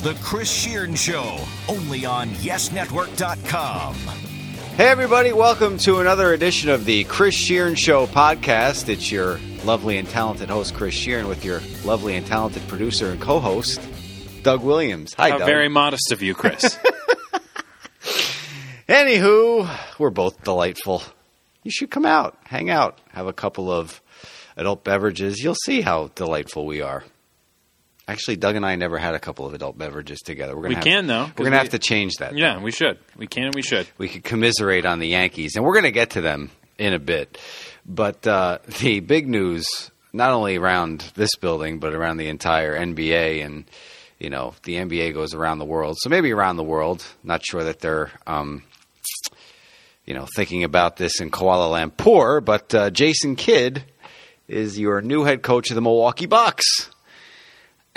is The Chris Shearn Show, only on YesNetwork.com. Hey, everybody, welcome to another edition of the Chris Shearn Show podcast. It's your lovely and talented host, Chris Shearn, with your lovely and talented producer and co host, Doug Williams. Hi, How Doug. very modest of you, Chris. Anywho, we're both delightful. You should come out, hang out, have a couple of adult beverages. You'll see how delightful we are. Actually, Doug and I never had a couple of adult beverages together. We're gonna We have, can, though. We're gonna we- have to change that. yeah, we should. We can and we should. we could commiserate on the Yankees, and we're going to get to them in a bit. But uh, the big news, not only around this building, but around the entire NBA, and you know, the NBA goes around the world, so maybe around the world. Not sure that they're, um, you know, thinking about this in Kuala Lumpur, but uh, Jason Kidd is your new head coach of the Milwaukee Bucks.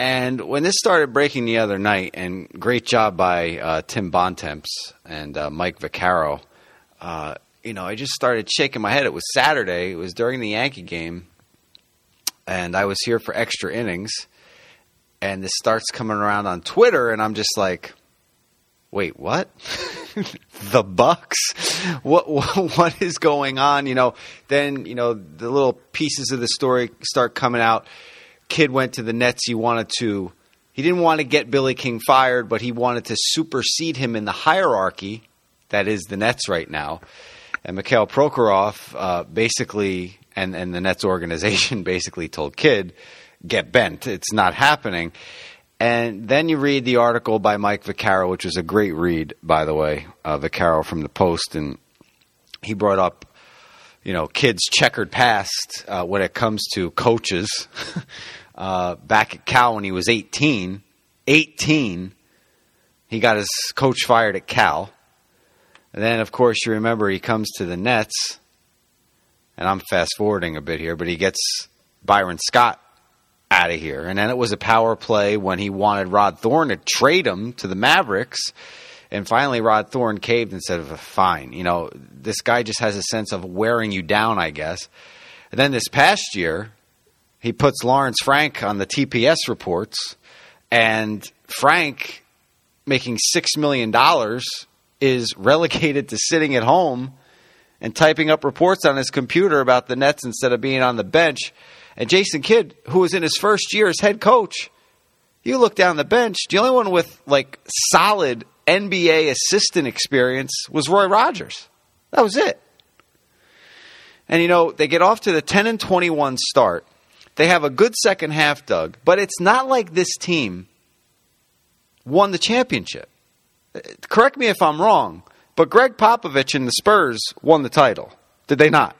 And when this started breaking the other night, and great job by uh, Tim Bontemps and uh, Mike Vaccaro, uh, you know, I just started shaking my head. It was Saturday. It was during the Yankee game, and I was here for extra innings. And this starts coming around on Twitter, and I'm just like, "Wait, what? the Bucks? What, what what is going on?" You know. Then you know the little pieces of the story start coming out Kidd went to the Nets, he wanted to. He didn't want to get Billy King fired, but he wanted to supersede him in the hierarchy that is the Nets right now. And Mikhail Prokhorov uh, basically, and, and the Nets organization basically told Kidd, get bent. It's not happening. And then you read the article by Mike Vaccaro, which was a great read, by the way, uh, Vaccaro from the Post, and he brought up you know, Kidd's checkered past uh, when it comes to coaches. uh, back at Cal when he was 18, 18, he got his coach fired at Cal. And then, of course, you remember he comes to the Nets, and I'm fast forwarding a bit here, but he gets Byron Scott out of here. And then it was a power play when he wanted Rod Thorn to trade him to the Mavericks. And finally, Rod Thorn caved and said, "Fine, you know, this guy just has a sense of wearing you down, I guess." And then this past year, he puts Lawrence Frank on the TPS reports, and Frank, making six million dollars, is relegated to sitting at home and typing up reports on his computer about the Nets instead of being on the bench. And Jason Kidd, who was in his first year as head coach, you look down the bench, the only one with like solid NBA assistant experience was Roy Rogers. That was it. And you know, they get off to the 10 and 21 start. They have a good second half, Doug, but it's not like this team won the championship. Correct me if I'm wrong, but Gregg Popovich and the Spurs won the title. Did they not?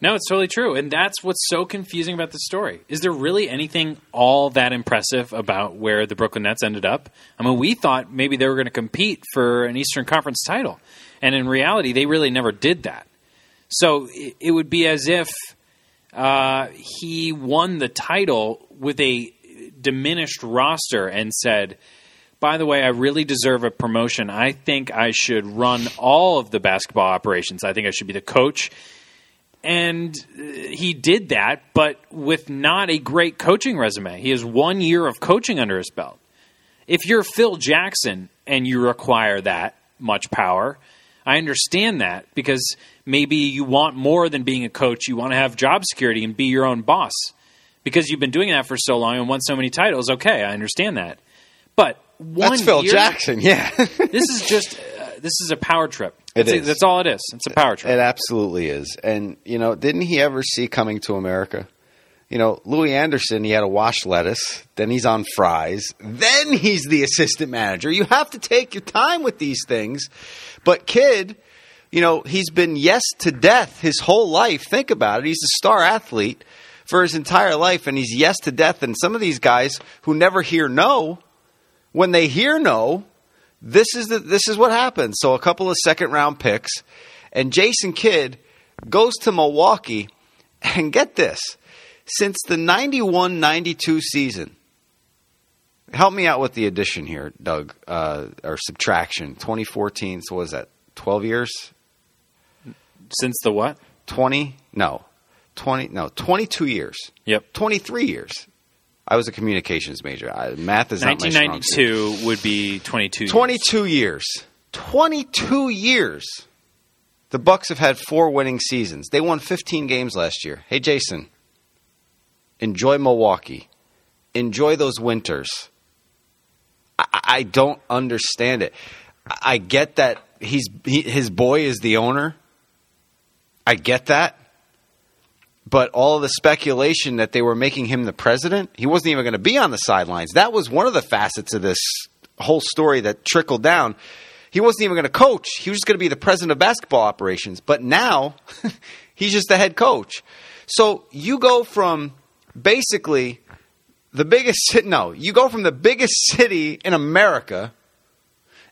No, it's totally true. And that's what's so confusing about the story. Is there really anything all that impressive about where the Brooklyn Nets ended up? I mean, we thought maybe they were going to compete for an Eastern Conference title. And in reality, they really never did that. So it, would be as if uh, he won the title with a diminished roster and said, by the way, I really deserve a promotion. I think I should run all of the basketball operations. I think I should be the coach and uh, he did that, but with not a great coaching resume. He has one year of coaching under his belt. If you're Phil Jackson and you require that much power, I understand that because maybe you want more than being a coach. You want to have job security and be your own boss because you've been doing that for so long and won so many titles. Okay, I understand that. But one That's Phil year- Jackson, yeah. this is just this is a power trip. It is. that's all it is. It's a power trip. It absolutely is. And, you know, didn't he ever see coming to America? You know, Louie Anderson, he had a wash lettuce, then he's on fries, then he's the assistant manager. You have to take your time with these things. But Kidd, you know, he's been yes to death his whole life. Think about it. He's a star athlete for his entire life, and he's yes to death. And some of these guys who never hear no, when they hear no, this is the, this is what happens. So a couple of second round picks, and Jason Kidd goes to Milwaukee, and get this, since the 91-92 season. Help me out with the addition here, Doug, uh, or subtraction. 2014. So what is that? 12 years? Since the what? 20? No, 20. No, 22 years. Yep. 23 years. I was a communications major. I, math is not my strong suit. 1992 would be 22. years. 22 years. 22 years. The Bucks have had four winning seasons. They won 15 games last year. Hey Jason, enjoy Milwaukee. Enjoy those winters. I, I don't understand it. I I get that he's he, his boy is the owner. I get that. But all the speculation that they were making him the president, he wasn't even going to be on the sidelines. That was one of the facets of this whole story that trickled down. He wasn't even going to coach. He was just going to be the president of basketball operations. But now he's just the head coach. So you go from basically the biggest city, no, you go from the biggest city in America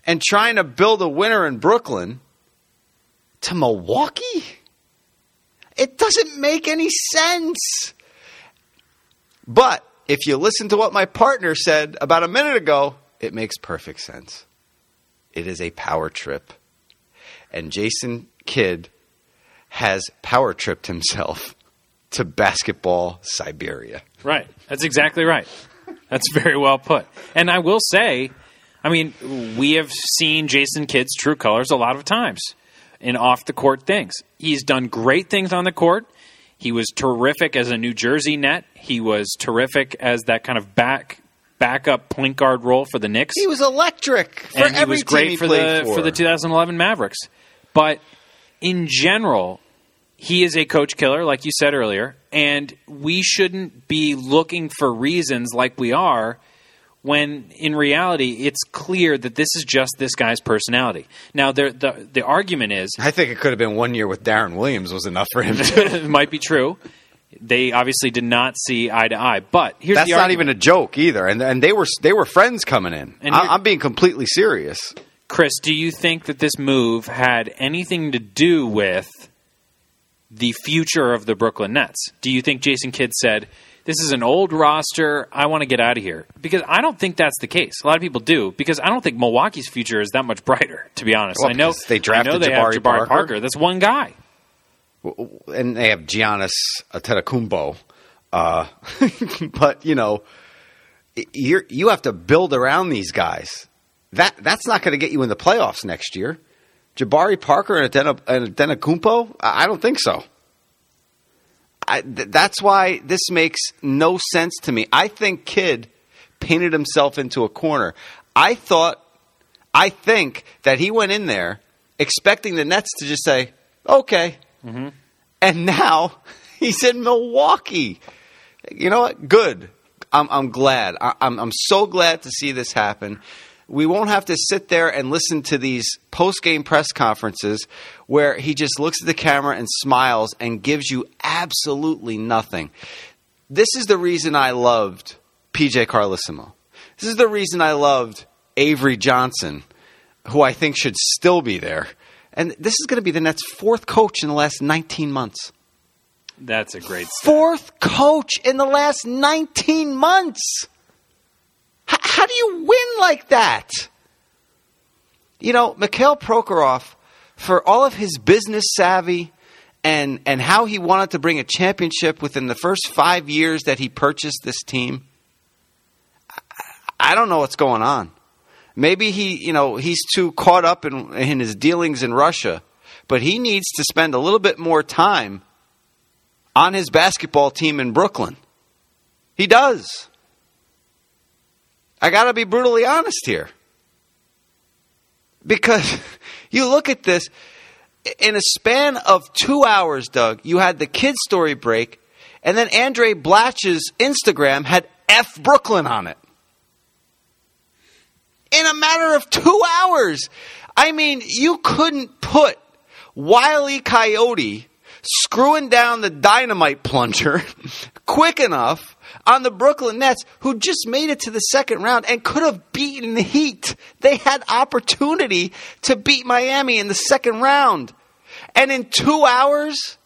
and trying to build a winner in Brooklyn to Milwaukee? It doesn't make any sense. But if you listen to what my partner said about a minute ago, it makes perfect sense. It is a power trip. And Jason Kidd has power tripped himself to basketball Siberia. Right. That's exactly right. That's very well put. And I will say, I mean, we have seen Jason Kidd's true colors a lot of times in off the court things. He's done great things on the court. He was terrific as a New Jersey net. He was terrific as that kind of back backup point guard role for the Knicks. He was electric for and he was great he for the for the 2011 Mavericks. But in general, he is a coach killer, like you said earlier, and we shouldn't be looking for reasons like we are when in reality it's clear that this is just this guy's personality. Now, the the, the argument is I think it could have been one year with Deron Williams was enough for him. It might be true. They obviously did not see eye to eye, but here's That's not even a joke either. And and they were they were friends coming in. And I, I'm being completely serious. Chris, do you think that this move had anything to do with the future of the Brooklyn Nets? Do you think Jason Kidd said, This is an old roster. I want to get out of here? Because I don't think that's the case. A lot of people do, because I don't think Milwaukee's future is that much brighter, to be honest. Well, I know they drafted I know they Jabari Jabari Parker. That's one guy. and they have Giannis Antetokounmpo. Uh, but you know, you you have to build around these guys. That that's not going to get you in the playoffs next year. Jabari Parker and Antetokounmpo? I don't think so. I, th- that's why this makes no sense to me. I think Kidd painted himself into a corner. I thought, I think that he went in there expecting the Nets to just say, okay. Mm-hmm. And now he's in Milwaukee. You know what? Good. I'm, I'm glad. I, I'm, I'm so glad to see this happen. We won't have to sit there and listen to these post game press conferences where he just looks at the camera and smiles and gives you absolutely nothing. This is the reason I loved PJ Carlesimo. This is the reason I loved Avery Johnson, who I think should still be there. And this is going to be the Nets' fourth coach in the last 19 months. That's a great stat. Fourth coach in the last 19 months. How do you win like that? You know, Mikhail Prokhorov, for all of his business savvy and, and how he wanted to bring a championship within the first five years that he purchased this team, I- I don't know what's going on. Maybe he, you know, he's too caught up in, in his dealings in Russia, but he needs to spend a little bit more time on his basketball team in Brooklyn. He does. I got to be brutally honest here. Because you look at this, in a span of two hours, Doug, you had the Kidd story break, and then Andray Blatche's Instagram had F Brooklyn on it. In a matter of two hours. I mean, you couldn't put Wiley Coyote screwing down the dynamite plunger quick enough on the Brooklyn Nets, who just made it to the second round and could have beaten the Heat. They had opportunity to beat Miami in the second round. And in two hours,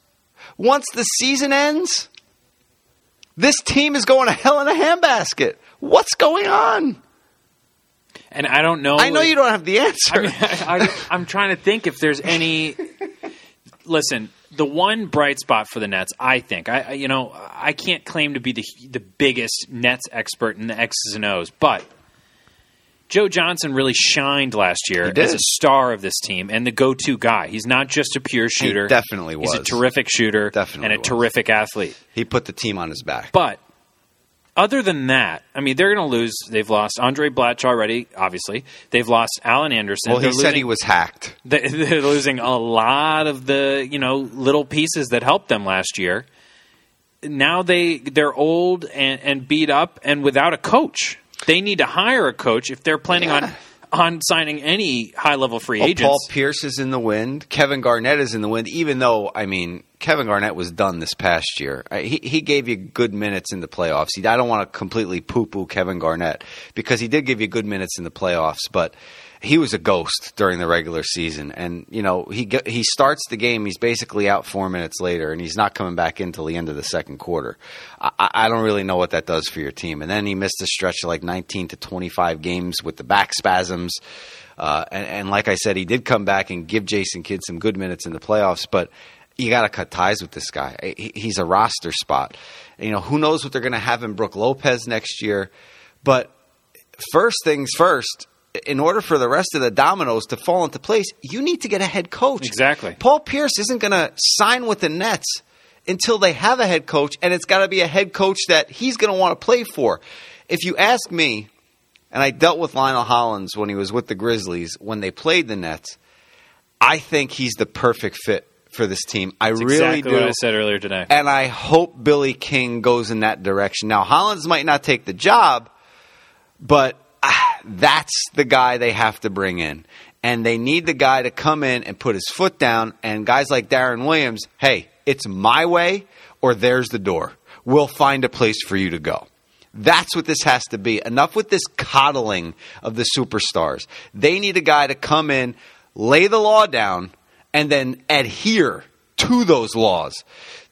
once the season ends, this team is going to hell in a handbasket. What's going on? And I don't know. I know you don't have the answer. I mean, I, I, I'm trying to think if there's any. Listen, the one bright spot for the Nets, I think, I you know I can't claim to be the the biggest Nets expert in the X's and O's, but Joe Johnson really shined last year as a star of this team and the go-to guy. He's not just a pure shooter; definitely He's a terrific shooter Definitely and a was. terrific athlete. He put the team on his back. But other than that, I mean, they're going to lose. They've lost Andray Blatche already. Obviously, they've lost Alan Anderson. well, he They're said losing- he was hacked. they- they're losing a lot of the you know little pieces that helped them last year. Now they they're old and, and beat up and without a coach. They need to hire a coach if they're planning Yeah. on on signing any high level free Well, agents. Paul Pierce is in the wind. Kevin Garnett is in the wind. Even though, I mean, Kevin Garnett was done this past year. He he gave you good minutes in the playoffs. He, I don't want to completely poo poo Kevin Garnett because he did give you good minutes in the playoffs, but he was a ghost during the regular season. And you know, he he starts the game. He's basically out four minutes later, and he's not coming back until the end of the second quarter. I, I I don't really know what that does for your team. And then he missed a stretch of like 19 to 25 games with the back spasms. Uh, and, and like I said, he did come back and give Jason Kidd some good minutes in the playoffs, but you got to cut ties with this guy. He's a roster spot. You know, who knows what they're going to have in Brooke Lopez next year. But first things first, in order for the rest of the dominoes to fall into place, you need to get a head coach. Exactly. Paul Pierce isn't going to sign with the Nets until they have a head coach, and it's got to be a head coach that he's going to want to play for. If you ask me, and I dealt with Lionel Hollins when he was with the Grizzlies when they played the Nets, I think he's the perfect fit for this team. I That's really exactly do. what I said earlier today. And I hope Billy King goes in that direction. Now, Hollins might not take the job, but ah, that's the guy they have to bring in. And they need the guy to come in and put his foot down. And guys like Deron Williams, hey, it's my way or there's the door. We'll find a place for you to go. That's what this has to be. Enough with this coddling of the superstars. They need a guy to come in, lay the law down, and then adhere to those laws.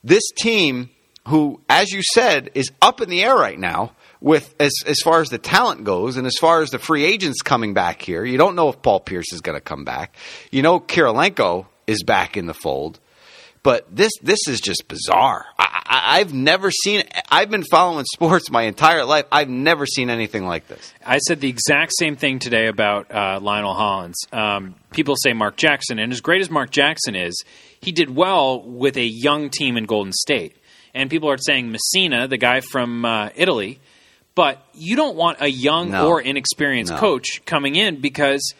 This team, who, as you said, is up in the air right now with as as far as the talent goes and as far as the free agents coming back here. You don't know if Paul Pierce is going to come back. You know Kirilenko is back in the fold. But this this is just bizarre. I, I've never seen. I've been following sports my entire life. I've never seen anything like this. I said the exact same thing today about uh, Lionel Hollins. Um, people say Mark Jackson, and as great as Mark Jackson is, he did well with a young team in Golden State. And people are saying Messina, the guy from uh, Italy, but you don't want a young No. or inexperienced No. coach coming in because,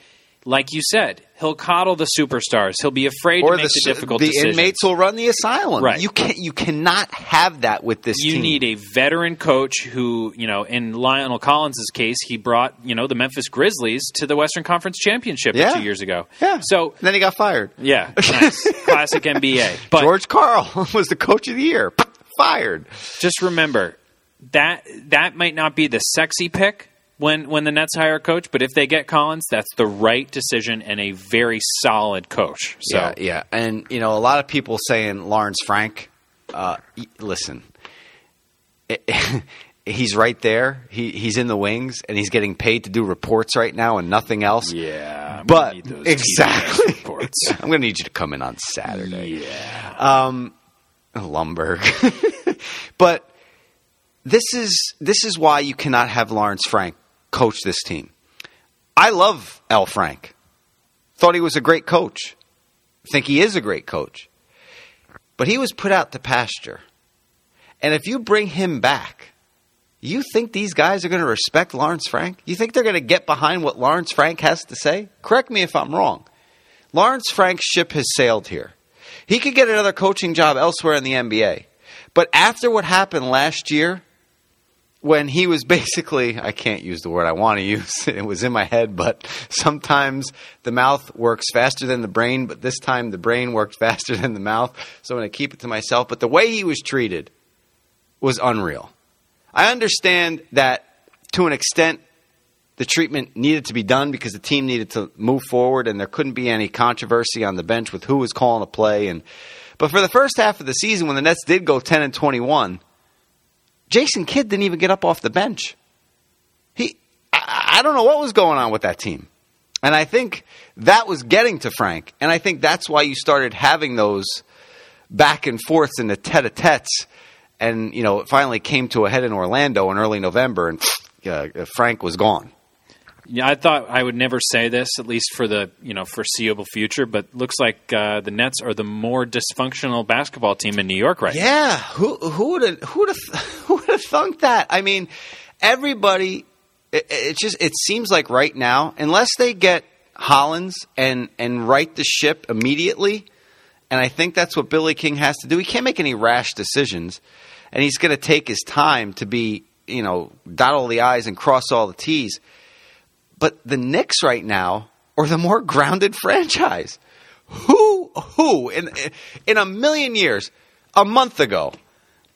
like you said, he'll coddle the superstars. He'll be afraid to make the, su- difficult the decisions. inmates will run the asylum. Right. You can You cannot have that with this you team. need a veteran coach who, you know, in Lionel Hollins's case, he brought, you know, the Memphis Grizzlies to the Western Conference Championship Yeah. two years ago. yeah. So, then he got fired. yeah, nice. Classic NBA. But George Karl was the coach of the year. Fired. just remember that that might not be the sexy pick when when the Nets hire a coach, but if they get Hollins, that's the right decision and a very solid coach. So yeah, yeah, and you know a lot of people saying Lawrence Frank. Uh, listen, he's right there. He he's in the wings, and he's getting paid to do reports right now and nothing else. yeah, I'm but need those exactly. Reports. I'm going to need you to come in on Saturday. yeah. Um, Lumbergh. but this is this is why you cannot have Lawrence Frank coach this team. I love L. Frank. Thought he was a great coach. Think he is a great coach. But he was put out to pasture. And if you bring him back, you think these guys are going to respect Lawrence Frank? You think they're going to get behind what Lawrence Frank has to say? Correct me if I'm wrong. Lawrence Frank's ship has sailed here. He could get another coaching job elsewhere in the NBA. But after what happened last year, when he was basically, I can't use the word I want to use, it was in my head, but sometimes the mouth works faster than the brain, but this time the brain worked faster than the mouth, so I'm going to keep it to myself. But the way he was treated was unreal. I understand that to an extent, the treatment needed to be done because the team needed to move forward and there couldn't be any controversy on the bench with who was calling a play and but for the first half of the season when the Nets did go 10 and 21 Jason Kidd didn't even get up off the bench. He I, I don't know what was going on with that team. And I think that was getting to Frank and I think that's why you started having those back and forths and the tete-a-tetes, and you know, it finally came to a head in Orlando in early November, and uh, Frank was gone. Yeah, I thought I would never say this, at least for the you know foreseeable future. But looks like uh, the Nets are the more dysfunctional basketball team in New York right Yeah, who who would who would who would have thunk that? I mean, everybody. It, it just it seems like right now, unless they get Hollins and and right the ship immediately, and I think that's what Billy King has to do. He can't make any rash decisions, and he's going to take his time to be you know dot all the i's and cross all the t's. But the Knicks right now are the more grounded franchise. Who who in in a million years, a month ago,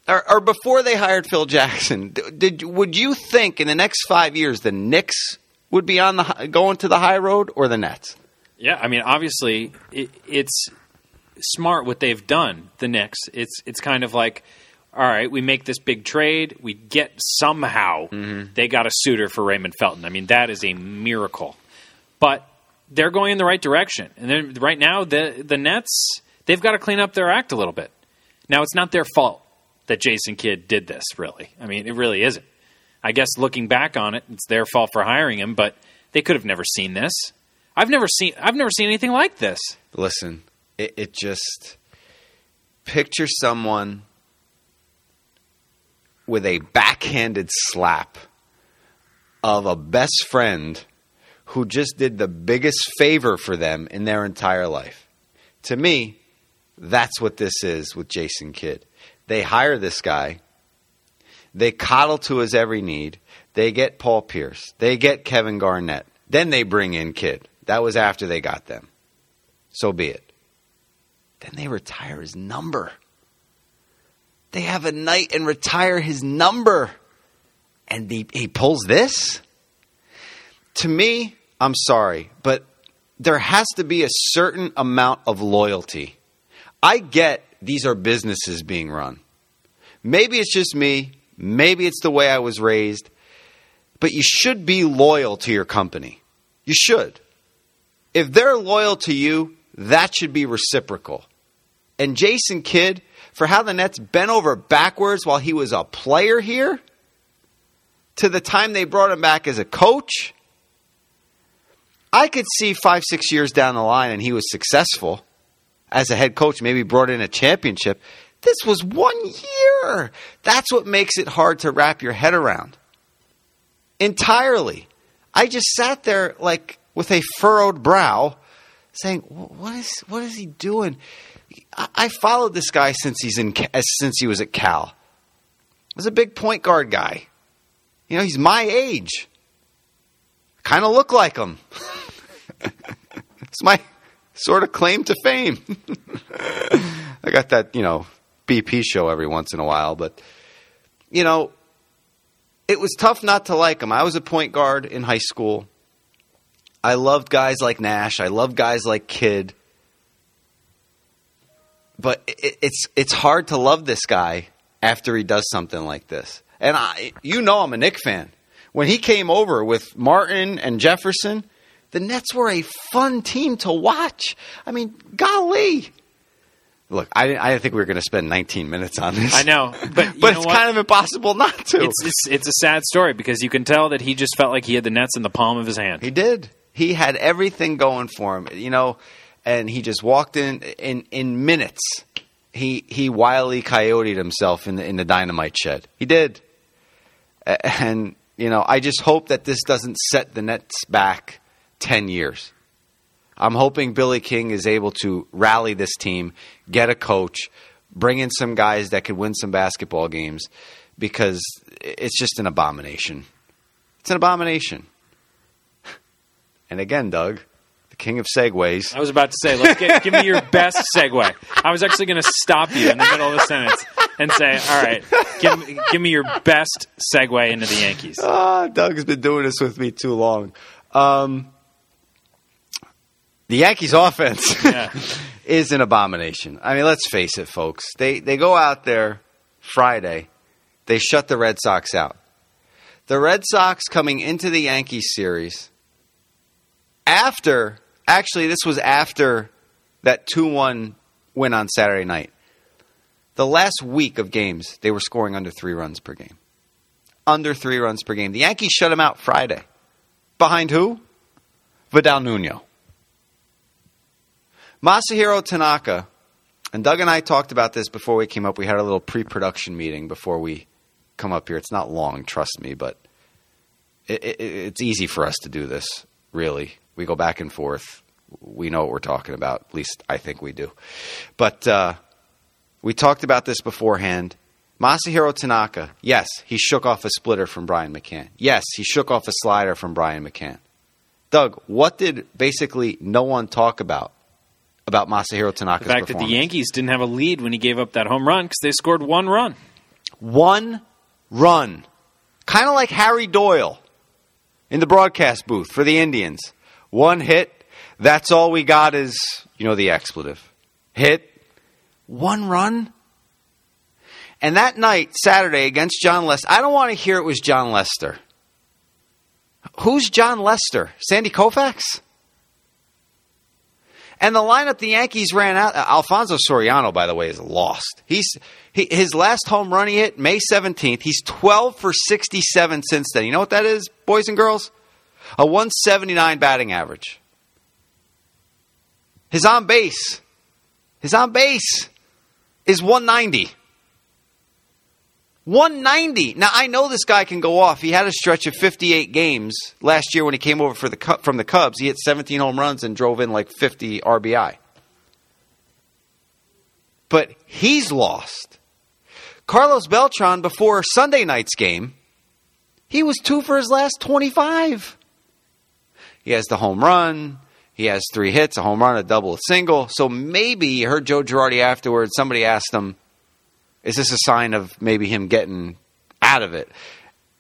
or, or before they hired Phil Jackson, did would you think in the next five years the Knicks would be on the going to the high road or the Nets? Yeah, I mean, obviously, it, it's smart what they've done. The Knicks, it's it's kind of like, all right, we make this big trade, we get somehow Mm-hmm. they got a suitor for Raymond Felton. I mean, that is a miracle, but they're going in the right direction. And then right now, the the Nets they've got to clean up their act a little bit. Now, it's not their fault that Jason Kidd did this. Really, I mean, it really isn't. I guess looking back on it, it's their fault for hiring him, but they could have never seen this. I've never seen I've never seen anything like this. Listen, it, it just picture someone with a backhanded slap of a best friend who just did the biggest favor for them in their entire life. To me, that's what this is with Jason Kidd. They hire this guy. They coddle to his every need. They get Paul Pierce. They get Kevin Garnett. Then they bring in Kidd. That was after they got them. So be it. Then they retire his number. They have a night and retire his number. And he, he pulls this? To me, I'm sorry, but there has to be a certain amount of loyalty. I get these are businesses being run. Maybe it's just me. Maybe it's the way I was raised. But you should be loyal to your company. You should. If they're loyal to you, that should be reciprocal. And Jason Kidd, for how the Nets bent over backwards while he was a player here, to the time they brought him back as a coach, I could see five, six years down the line and he was successful as a head coach, maybe brought in a championship. This was one year. That's what makes it hard to wrap your head around. Entirely. I just sat there like with a furrowed brow saying, "What is what is he doing?" I, I followed this guy since he's in since he was at Cal. Was a big point guard guy. You know, he's my age. Kind of look like him. it's my sort of claim to fame. I got that, you know, BP show every once in a while, but you know, it was tough not to like him. I was a point guard in high school. I loved guys like Nash. I loved guys like Kidd. But it, it's it's hard to love this guy after he does something like this. And I, you know, I'm a Knick fan. When he came over with Martin and Jefferson, the Nets were a fun team to watch. I mean, golly. Look, I I think we were going to spend 19 minutes on this. I know, but but know it's what? kind of impossible not to. it's, it's it's a sad story because you can tell that he just felt like he had the Nets in the palm of his hand. He did. He had everything going for him, you know, and he just walked in in in minutes. He he wildly coyoted himself in the in the dynamite shed. He did, and you know, I just hope that this doesn't set the Nets back ten years. I'm hoping Billy King is able to rally this team, get a coach, bring in some guys that could win some basketball games, because it's just an abomination. It's an abomination. And again, Doug, the king of segues. I was about to say, let's get, give me your best segue. I was actually going to stop you in the middle of the sentence and say, all right, give, me- give me your best segue into the Yankees. Ah, Doug's been doing this with me too long. Um, the Yankees' offense Yeah. is an abomination. I mean, let's face it, folks. They they go out there Friday, they shut the Red Sox out. The Red Sox coming into the Yankees series after actually this was after that 2-1 win on Saturday night. The last week of games, they were scoring under three runs per game. Under three runs per game. The Yankees shut them out Friday. Behind who? Vidal Nuno. Masahiro Tanaka, and Doug and I talked about this before we came up. We had a little pre production meeting before we come up here. It's not long, trust me, but it, it, it's easy for us to do this, really. We go back and forth. We know what we're talking about. At least I think we do. But uh, we talked about this beforehand. Masahiro Tanaka, yes, he shook off a splitter from Brian McCann. Yes, he shook off a slider from Brian McCann. Doug, what did basically no one talk about about Masahiro Tanaka's The fact that the Yankees didn't have a lead when he gave up that home run because they scored one run. One run. Kind of like Harry Doyle in the broadcast booth for the Indians. One hit. That's all we got is, you know, the expletive. Hit. One run. And that night, Saturday, against Jon Lester, I don't want to hear it was Jon Lester. Who's Jon Lester? Sandy Koufax? And the lineup the Yankees ran out. Uh, Alfonso Soriano, by the way, is lost. He's he, his last home run he hit May seventeenth. He's twelve for sixty seven since then. You know what that is, boys and girls? A one seventy nine batting average. His on base, his on base is one ninety. 190. Now I know this guy can go off. He had a stretch of 58 games last year when he came over for the from the Cubs. He hit 17 home runs and drove in like 50 RBI. But he's lost. Carlos Beltran before Sunday night's game, he was 2 for his last 25. He has the home run, he has 3 hits, a home run, a double, a single. So maybe you heard Joe Girardi afterwards somebody asked him is this a sign of maybe him getting out of it?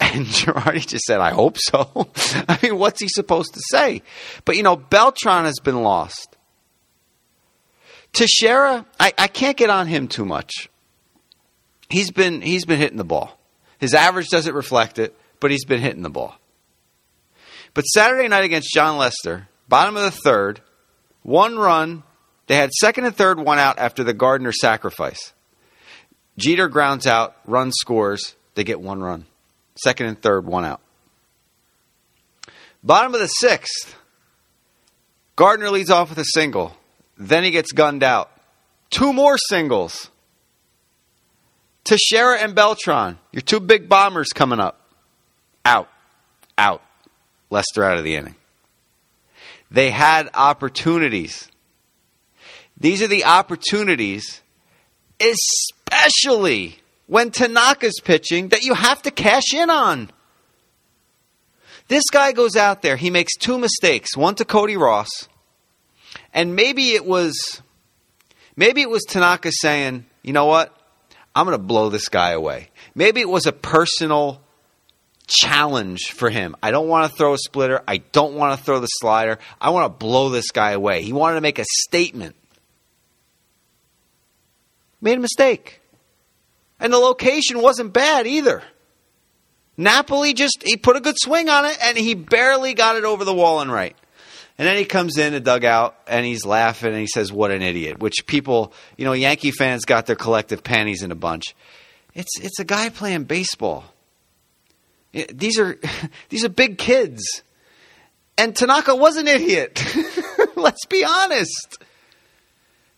And Girardi just said, I hope so. I mean, what's he supposed to say? But, you know, Beltran has been lost. Teixeira, I, I can't get on him too much. He's been he's been hitting the ball. His average doesn't reflect it, but he's been hitting the ball. But Saturday night against Jon Lester, bottom of the third, one run. They had second and third one out after the Gardner sacrifice. Jeter grounds out, run scores, they get one run. Second and third, one out. Bottom of the sixth, Gardner leads off with a single. Then he gets gunned out. Two more singles. Teixeira and Beltran, your two big bombers coming up. Out. Out. Lester out of the inning. They had opportunities. These are the opportunities, especially when Tanaka's pitching, that you have to cash in on. This guy goes out there, he makes two mistakes, one to Cody Ross, and maybe it was maybe it was Tanaka saying, "You know what? I'm going to blow this guy away." Maybe it was a personal challenge for him. I don't want to throw a splitter. I don't want to throw the slider. I want to blow this guy away. He wanted to make a statement. Made a mistake. And the location wasn't bad either. Napoli just he put a good swing on it and he barely got it over the wall and right. And then he comes in the dugout and he's laughing and he says, "What an idiot!" Which people, you know, Yankee fans got their collective panties in a bunch. It's it's a guy playing baseball. These are these are big kids, and Tanaka was an idiot. Let's be honest.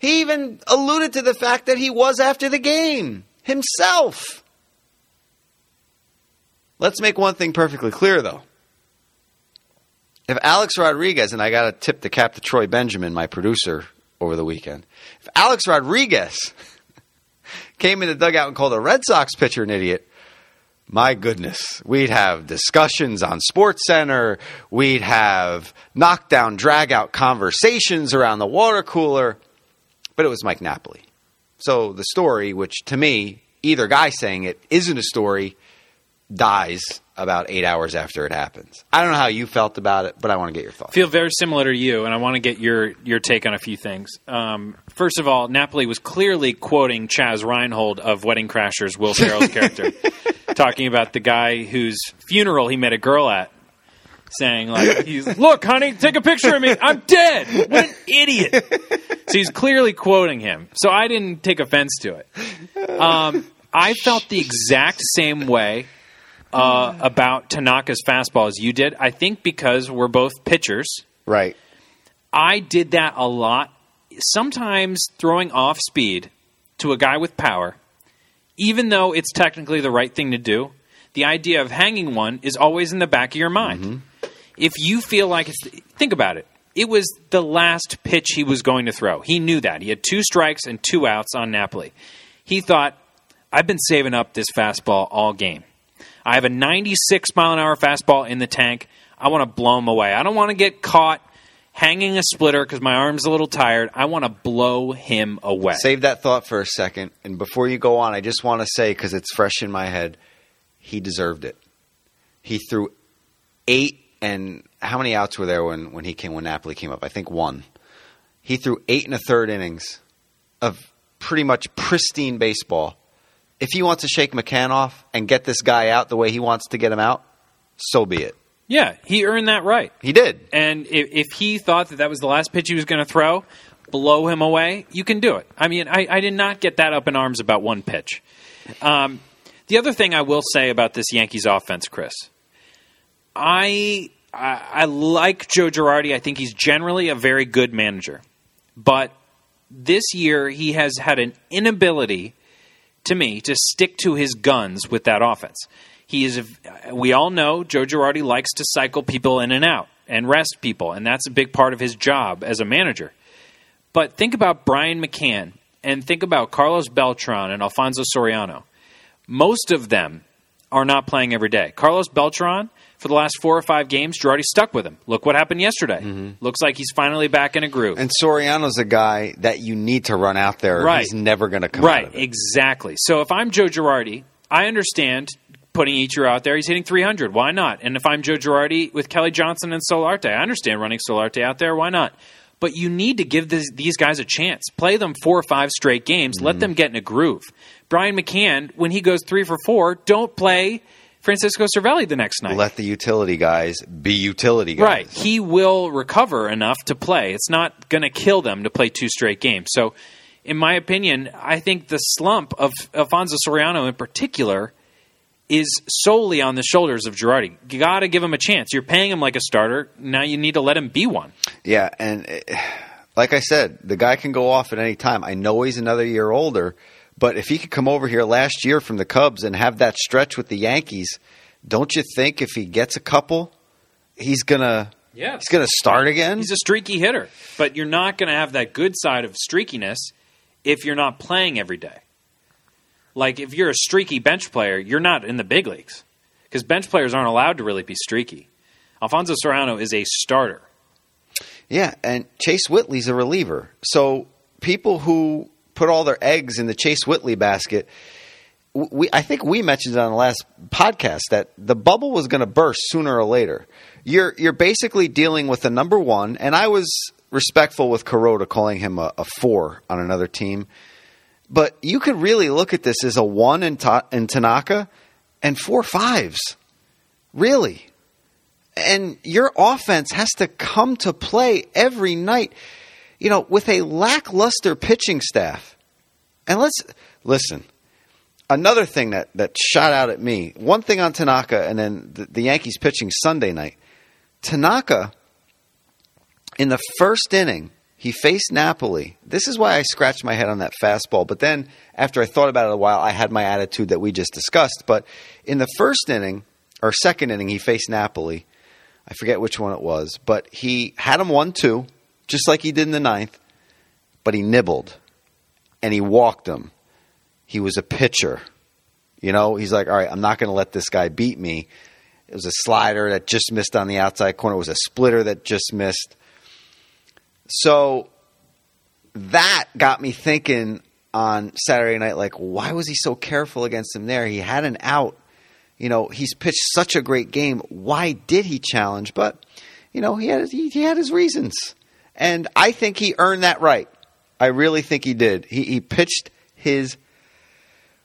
He even alluded to the fact that he was after the game himself. Let's make one thing perfectly clear, though. If Alex Rodriguez, and I got to tip the cap to Troy Benjamin, my producer, over the weekend, if Alex Rodriguez came in the dugout and called a Red Sox pitcher an idiot, my goodness, we'd have discussions on SportsCenter. We'd have knockdown, drag out conversations around the water cooler. But it was Mike Napoli. So the story, which to me, either guy saying it isn't a story, dies about eight hours after it happens. I don't know how you felt about it, but I want to get your thoughts. Feel very similar to you, and I want to get your your take on a few things. Um, first of all, Napoli was clearly quoting Chaz Reinhold of Wedding Crashers, Will Ferrell's character, talking about the guy whose funeral he met a girl at. Saying like, he's, "Look, honey, take a picture of me. I'm dead." What an idiot! So he's clearly quoting him. So I didn't take offense to it. Um, I felt the exact same way uh, about Tanaka's fastball as you did. I think because we're both pitchers. Right. I did that a lot. Sometimes throwing off speed to a guy with power, even though it's technically the right thing to do, the idea of hanging one is always in the back of your mind. If you feel like it's, think about it. It was the last pitch he was going to throw. He knew that. He had two strikes and two outs on Napoli. He thought, I've been saving up this fastball all game. I have a 96 mile an hour fastball in the tank. I want to blow him away. I don't want to get caught hanging a splitter because my arm's a little tired. I want to blow him away. Save that thought for a second. And before you go on, I just want to say, because it's fresh in my head, he deserved it. He threw eight, and how many outs were there when, when he came when Napoli came up? I think one. He threw eight and a third innings of pretty much pristine baseball. If he wants to shake McCann off and get this guy out the way he wants to get him out, so be it. yeah, he earned that right. He did. And if, if he thought that that was the last pitch he was going to throw, blow him away, you can do it. I mean, I, I did not get that up in arms about one pitch. Um, the other thing I will say about this Yankees offense, Chris, I, I I like Joe Girardi. I think he's generally a very good manager, but this year he has had an inability to me to stick to his guns with that offense. He is. We all know Joe Girardi likes to cycle people in and out and rest people, and that's a big part of his job as a manager. But think about Brian McCann and think about Carlos Beltran and Alfonso Soriano. Most of them are not playing every day. Carlos Beltran, for the last four or five games, Girardi stuck with him. Look what happened yesterday. Looks like he's finally back in a groove. And Soriano's a guy that you need to run out there. Right. He's never going to come out Right, exactly. So if I'm Joe Girardi, I understand putting Ichiro out there. He's hitting 300. Why not? And if I'm Joe Girardi with Kelly Johnson and Solarte, I understand running Solarte out there. Why not? But you need to give this, these guys a chance. Play them four or five straight games. Mm-hmm. Let them get in a groove. Brian McCann, when he goes three for four, don't play Francisco Cervelli the next night. Let the utility guys be utility guys. Right. He will recover enough to play. It's not going to kill them to play two straight games. So, in my opinion, I think the slump of Alfonso Soriano in particular is solely on the shoulders of Girardi. You got to give him a chance. You're paying him like a starter. Now you need to let him be one. Yeah, and eh, like I said, the guy can go off at any time. I know he's another year older, but if he could come over here last year from the Cubs and have that stretch with the Yankees, don't you think if he gets a couple, he's gonna Yeah. he's gonna start again? He's a streaky hitter, but you're not going to have that good side of streakiness if you're not playing every day. Like if you're a streaky bench player, you're not in the big leagues because bench players aren't allowed to really be streaky. Alfonso Soriano is a starter. Yeah, and Chase Whitley's a reliever. So people who put all their eggs in the Chase Whitley basket, we I think we mentioned it on the last podcast that the bubble was going to burst sooner or later. You're you're basically dealing with a number one, and I was respectful with Kuroda calling him a, a four on another team, but you could really look at this as a one in, Ta- in Tanaka and four fives, really? And your offense has to come to play every night, you know, with a lackluster pitching staff. And let's listen. Another thing that, that shot out at me, one thing on Tanaka and then the, the Yankees pitching Sunday night. Tanaka, in the first inning, he faced Napoli. This is why I scratched my head on that fastball. But then, after I thought about it a while, I had my attitude that we just discussed. But in the first inning, or second inning, he faced Napoli. I forget which one it was, but he had him 1 2, just like he did in the ninth, but he nibbled and he walked him. He was a pitcher. You know, he's like, all right, I'm not going to let this guy beat me. It was a slider that just missed on the outside corner. It was a splitter that just missed. So that got me thinking on Saturday night, like, why was he so careful against him there? He had an out. You know, he's pitched such a great game. Why did he challenge? But, you know, he had he, he had his reasons. And I think he earned that right. I really think he did. He, he pitched his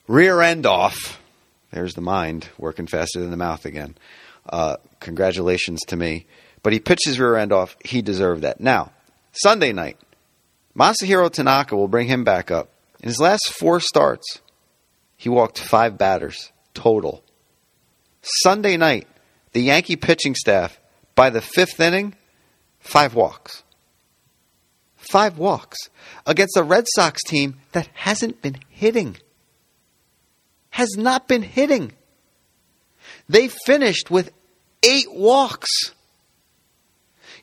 rear end off. There's the mind working faster than the mouth again. Uh, congratulations to me. But he pitched his rear end off. He deserved that. Now, Sunday night, Masahiro Tanaka will bring him back up. In his last four starts, he walked five batters total. Sunday night, the Yankee pitching staff, by the fifth inning, five walks. Five walks against a Red Sox team that hasn't been hitting. Has not been hitting. They finished with eight walks.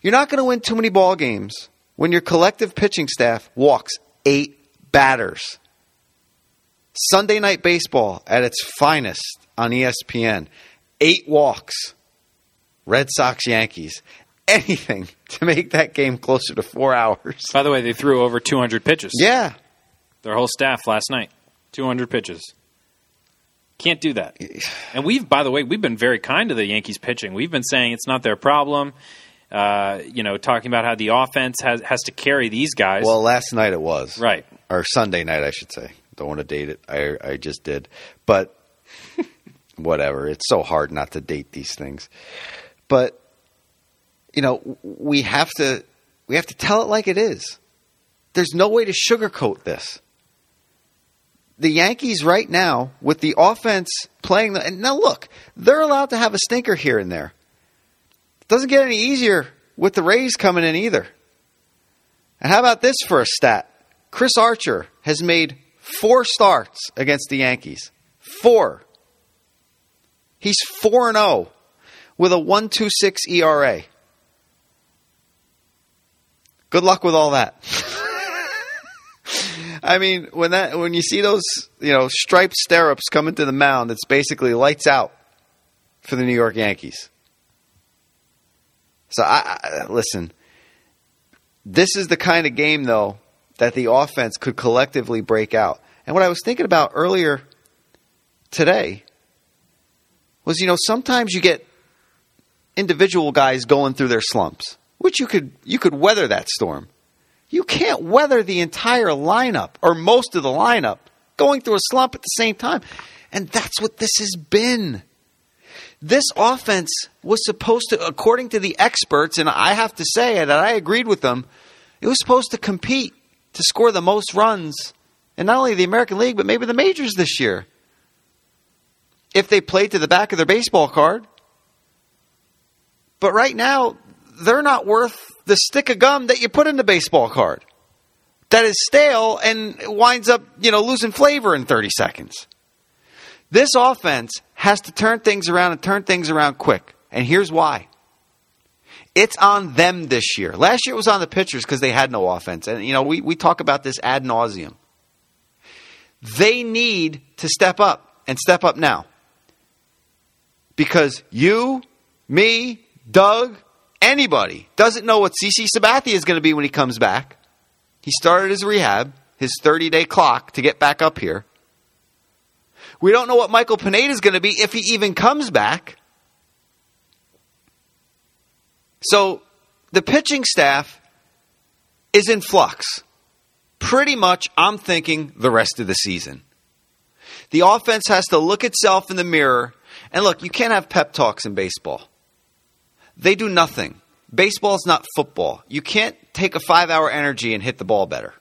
You're not going to win too many ball games when your collective pitching staff walks eight batters. Sunday night baseball at its finest on ESPN. Eight walks. Red Sox Yankees. Anything to make that game closer to four hours. By the way, they threw over 200 pitches. Yeah. Their whole staff last night. 200 pitches. Can't do that. And we've, by the way, we've been very kind to the Yankees pitching. We've been saying it's not their problem. Uh, you know, talking about how the offense has has to carry these guys. Well, last night it was. right. Or Sunday night, I should say. Don't want to date it. I, I just did. But whatever. It's so hard not to date these things. But, you know, we have to we have to tell it like it is. There's no way to sugarcoat this. The Yankees right now, with the offense playing, the, and now look, they're allowed to have a stinker here and there. It Doesn't get any easier with the Rays coming in either. And how about this for a stat? Chris Archer has made four starts against the Yankees. Four. He's 4 0 with a 126 ERA. Good luck with all that. I mean, when that when you see those, you know, striped stirrups coming to the mound, it's basically lights out for the New York Yankees. So I, I listen. This is the kind of game though that the offense could collectively break out. And what I was thinking about earlier today was, you know, sometimes you get individual guys going through their slumps, which you could you could weather that storm. You can't weather the entire lineup or most of the lineup going through a slump at the same time. And that's what this has been. This offense was supposed to, according to the experts, and I have to say that I agreed with them, it was supposed to compete to score the most runs in not only the American League, but maybe the majors this year. If they played to the back of their baseball card. But right now, they're not worth the stick of gum that you put in the baseball card. That is stale and winds up, you know, losing flavor in 30 seconds. This offense has to turn things around and turn things around quick. And here's why. It's on them this year. Last year it was on the pitchers because they had no offense. And, you know, we, we talk about this ad nauseum. They need to step up and step up now. Because you, me, Doug, anybody doesn't know what CC Sabathia is going to be when he comes back. He started his rehab, his 30 day clock to get back up here. We don't know what Michael Pineda is going to be if he even comes back. So the pitching staff is in flux. Pretty much, I'm thinking the rest of the season. The offense has to look itself in the mirror. And look, you can't have pep talks in baseball. They do nothing. Baseball is not football. You can't take a five hour energy and hit the ball better.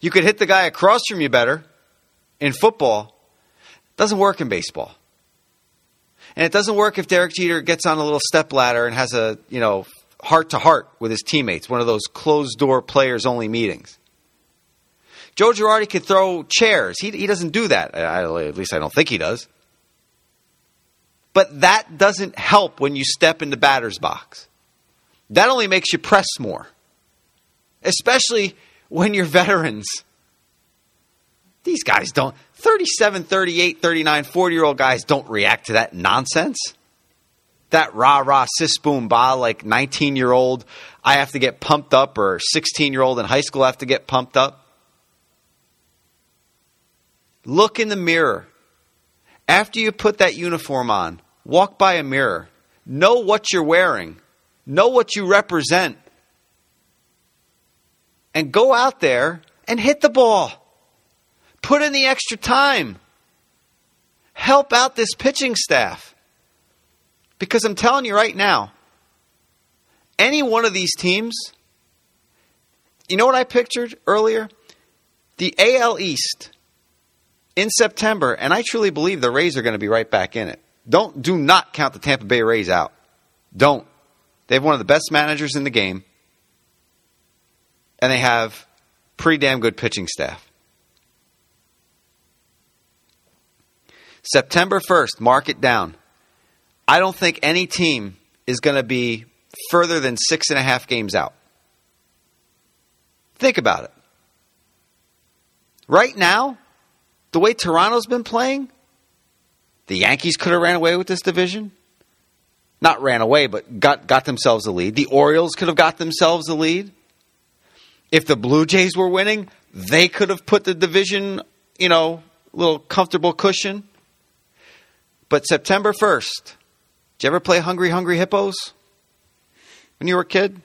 You could hit the guy across from you better in football. Doesn't work in baseball. And it doesn't work if Derek Jeter gets on a little step ladder and has a, you know, heart to heart with his teammates, one of those closed door players only meetings. Joe Girardi could throw chairs. He, he doesn't do that. I, at least I don't think he does. But that doesn't help when you step into batter's box. That only makes you press more, especially when you're veterans. These guys don't, 37, 38, 39, 40 year old guys don't react to that nonsense. That rah rah sis boom ba like 19 year old, I have to get pumped up, or 16 year old in high school I have to get pumped up. Look in the mirror. After you put that uniform on, walk by a mirror. Know what you're wearing. Know what you represent. And go out there and hit the ball. Put in the extra time. Help out this pitching staff. Because I'm telling you right now, any one of these teams, you know what I pictured earlier? The AL East in September, and I truly believe the Rays are going to be right back in it. Don't do not count the Tampa Bay Rays out. Don't. They have one of the best managers in the game, and they have pretty damn good pitching staff. September 1st, mark it down. I don't think any team is going to be further than six and a half games out. Think about it. Right now, the way Toronto's been playing, the Yankees could have ran away with this division. Not ran away, but got, got themselves a lead. The Orioles could have got themselves a lead. If the Blue Jays were winning, they could have put the division, you know, little comfortable cushion. But September 1st, did you ever play Hungry Hungry Hippos when you were a kid?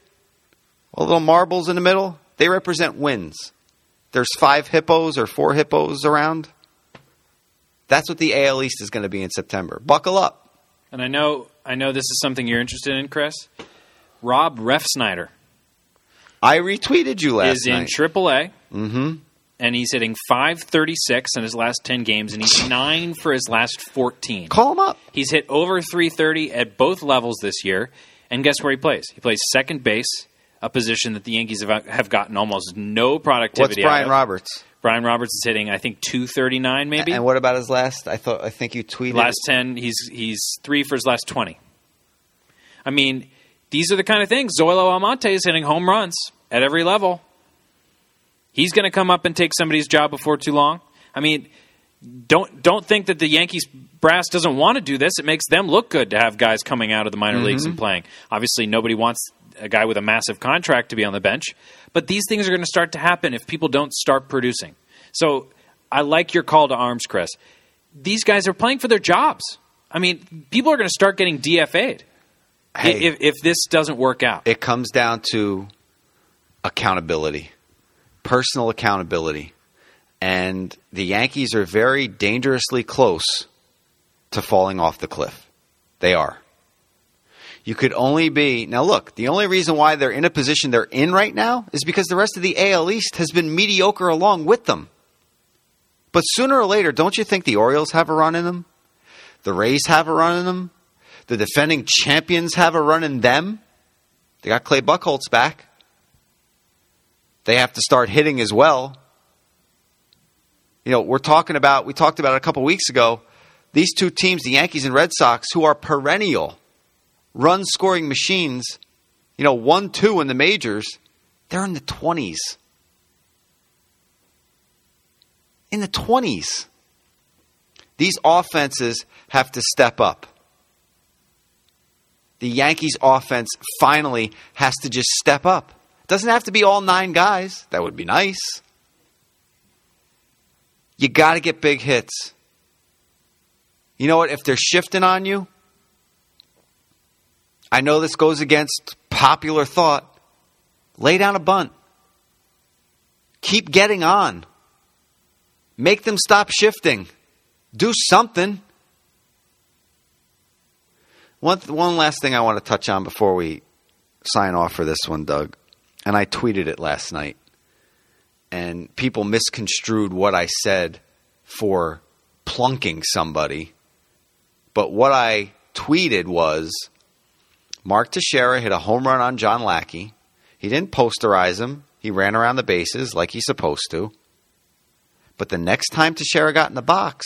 All little marbles in the middle? They represent wins. There's five hippos or four hippos around. That's what the AL East is going to be in September. Buckle up. And I know I know this is something you're interested in, Chris. Rob Refsnyder I retweeted you last night. is in night. AAA, mm-hmm. and he's hitting 536 in his last 10 games, and he's nine for his last 14. Call him up. He's hit over 330 at both levels this year, and guess where he plays? He plays second base, a position that the Yankees have, have gotten almost no What's productivity. out Brian. Roberts? Brian Roberts is hitting, I think, 239 maybe. And what about his last? I thought I think you tweeted. last 10 he's he's three for his last 20 i mean these are the kind of things zoilo almonte is hitting home runs at every level he's going to come up and take somebody's job before too long i mean don't don't think that the yankees brass doesn't want to do this it makes them look good to have guys coming out of the minor mm-hmm. leagues and playing obviously nobody wants a guy with a massive contract to be on the bench but these things are going to start to happen if people don't start producing so i like your call to arms chris these guys are playing for their jobs. I mean, people are going to start getting DFA'd Hey. if, if this doesn't work out. it comes down to accountability, personal accountability. And the Yankees are very dangerously close to falling off the cliff. They are. You could only be. Now, look, the only reason why they're in a position they're in right now is because the rest of the AL East has been mediocre along with them. But sooner or later, don't you think the Orioles have a run in them? The Rays have a run in them? The defending champions have a run in them? They got Clay Buchholz back. They have to start hitting as well. You know, we're talking about, we talked about it a couple weeks ago, these two teams, the Yankees and Red Sox, who are perennial run scoring machines, you know, 1 2 in the majors, they're in the 20s. In the 20s. These offenses have to step up. The Yankees offense finally has to just step up. Doesn't have to be all nine guys. That would be nice. You got to get big hits. You know what? If they're shifting on you, I know this goes against popular thought. Lay down a bunt. Keep getting on. Make them stop shifting. Do something. One, one last thing I want to touch on before we sign off for this one, Doug. And I tweeted it last night. And people misconstrued what I said for plunking somebody. But what I tweeted was Mark Teixeira hit a home run on John Lackey. He didn't posterize him, he ran around the bases like he's supposed to. But the next time Teixeira got in the box,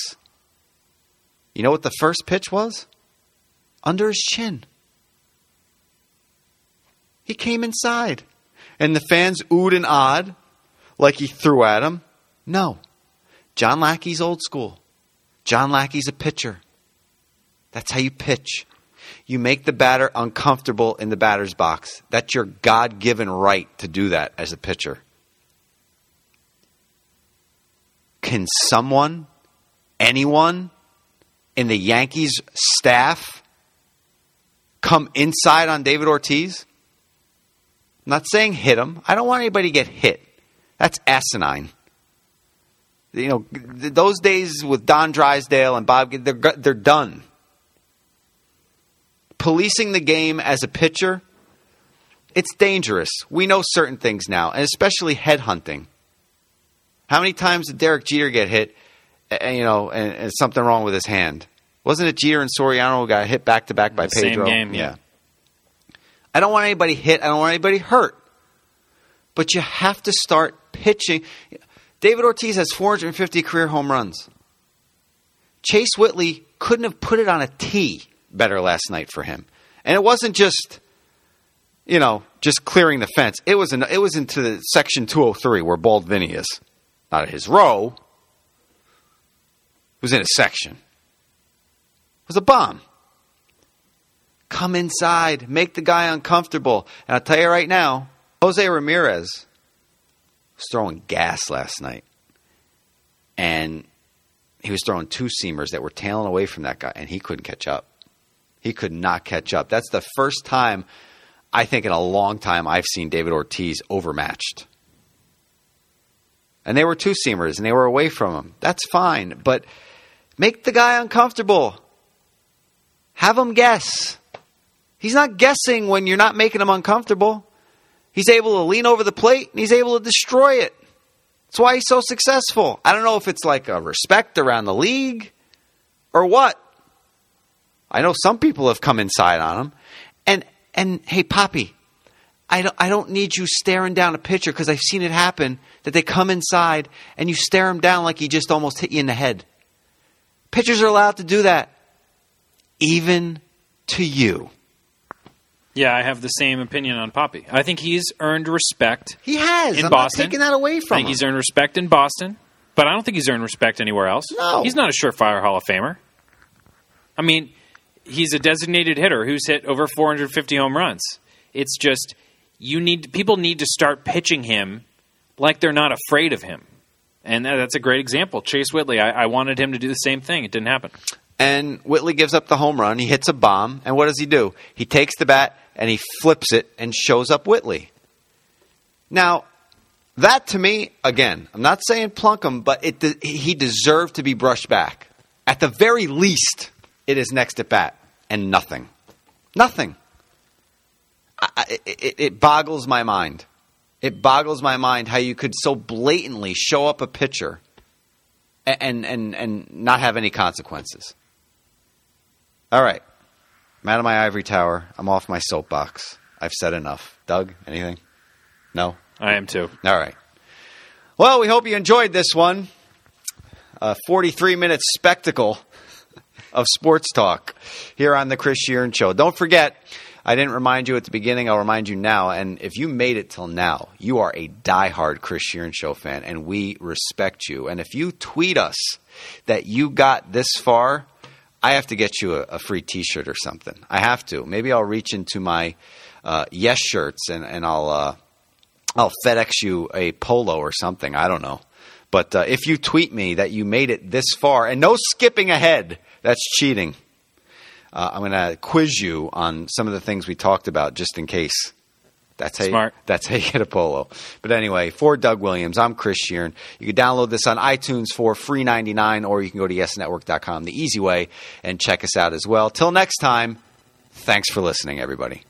you know what the first pitch was? Under his chin. He came inside. And the fans oohed and awed like he threw at him. No. John Lackey's old school. John Lackey's a pitcher. That's how you pitch. You make the batter uncomfortable in the batter's box. That's your God given right to do that as a pitcher. Can someone, anyone in the Yankees staff come inside on David Ortiz? I'm not saying hit him. I don't want anybody to get hit. That's asinine. You know, those days with Don Drysdale and Bob, they're, they're done. Policing the game as a pitcher, it's dangerous. We know certain things now, and especially headhunting. How many times did Derek Jeter get hit, and, you know, and, and something wrong with his hand? Wasn't it Jeter and Soriano who got hit back to back by The same Pedro? game, yeah. I don't want anybody hit. I don't want anybody hurt. But you have to start pitching. David Ortiz has 450 career home runs. Chase Whitley couldn't have put it on a tee better last night for him. And it wasn't just, you know, just clearing the fence. It was in, it was into the section 203 where Bald Vinny is. Not his row. It was in a section. It was a bomb. Come inside, make the guy uncomfortable. And I'll tell you right now, Jose Ramirez was throwing gas last night. And he was throwing two seamers that were tailing away from that guy, and he couldn't catch up. He could not catch up. That's the first time, I think, in a long time, I've seen David Ortiz overmatched. And they were two seamers, and they were away from him. That's fine, but make the guy uncomfortable. Have him guess. He's not guessing when you're not making him uncomfortable. He's able to lean over the plate and he's able to destroy it. That's why he's so successful. I don't know if it's like a respect around the league or what. I know some people have come inside on him. And and hey Poppy, I don't I don't need you staring down a pitcher because I've seen it happen that they come inside and you stare him down like he just almost hit you in the head. Pitchers are allowed to do that. Even to you. Yeah, I have the same opinion on Poppy. I think he's earned respect He has. in I'm Boston. taking that away I from think him. he's earned respect in Boston, but I don't think he's earned respect anywhere else. No. He's not a surefire Hall of Famer. I mean, he's a designated hitter who's hit over 450 home runs. It's just you need people need to start pitching him like they're not afraid of him, and that, that's a great example. Chase Whitley, I, I wanted him to do the same thing. It didn't happen. and Whitley gives up the home run. He hits a bomb, and what does he do? He takes the bat and he flips it and shows up Whitley. Now, that to me, again, I'm not saying plunk him, but it he deserved to be brushed back. At the very least, it is next at bat and nothing, nothing. I, it, it boggles my mind. It boggles my mind how you could so blatantly show up a pitcher and and and not have any consequences. All right. I'm out of my ivory tower. I'm off my soapbox. I've said enough. Doug, anything? No? I am too. All right. Well, we hope you enjoyed this one. A 43 minute spectacle of sports talk here on the Chris Shearn Show. Don't forget, I didn't remind you at the beginning, I'll remind you now. And if you made it till now, you are a diehard Chris Shearn Show fan, and we respect you. And if you tweet us that you got this far, I have to get you a, a free t shirt or something. I have to. Maybe I'll reach into my uh, yes shirts and, and I'll. Uh, I'll FedEx you a polo or something. I don't know. But uh, if you tweet me that you made it this far and no skipping ahead, that's cheating. Uh, I'm going to quiz you on some of the things we talked about just in case. That's how Smart. You, that's how you get a polo. But anyway, for Doug Williams, I'm Chris Shearn. You can download this on iTunes for free 99, or you can go to yesnetwork.com, the easy way, and check us out as well. Till next time, thanks for listening, everybody.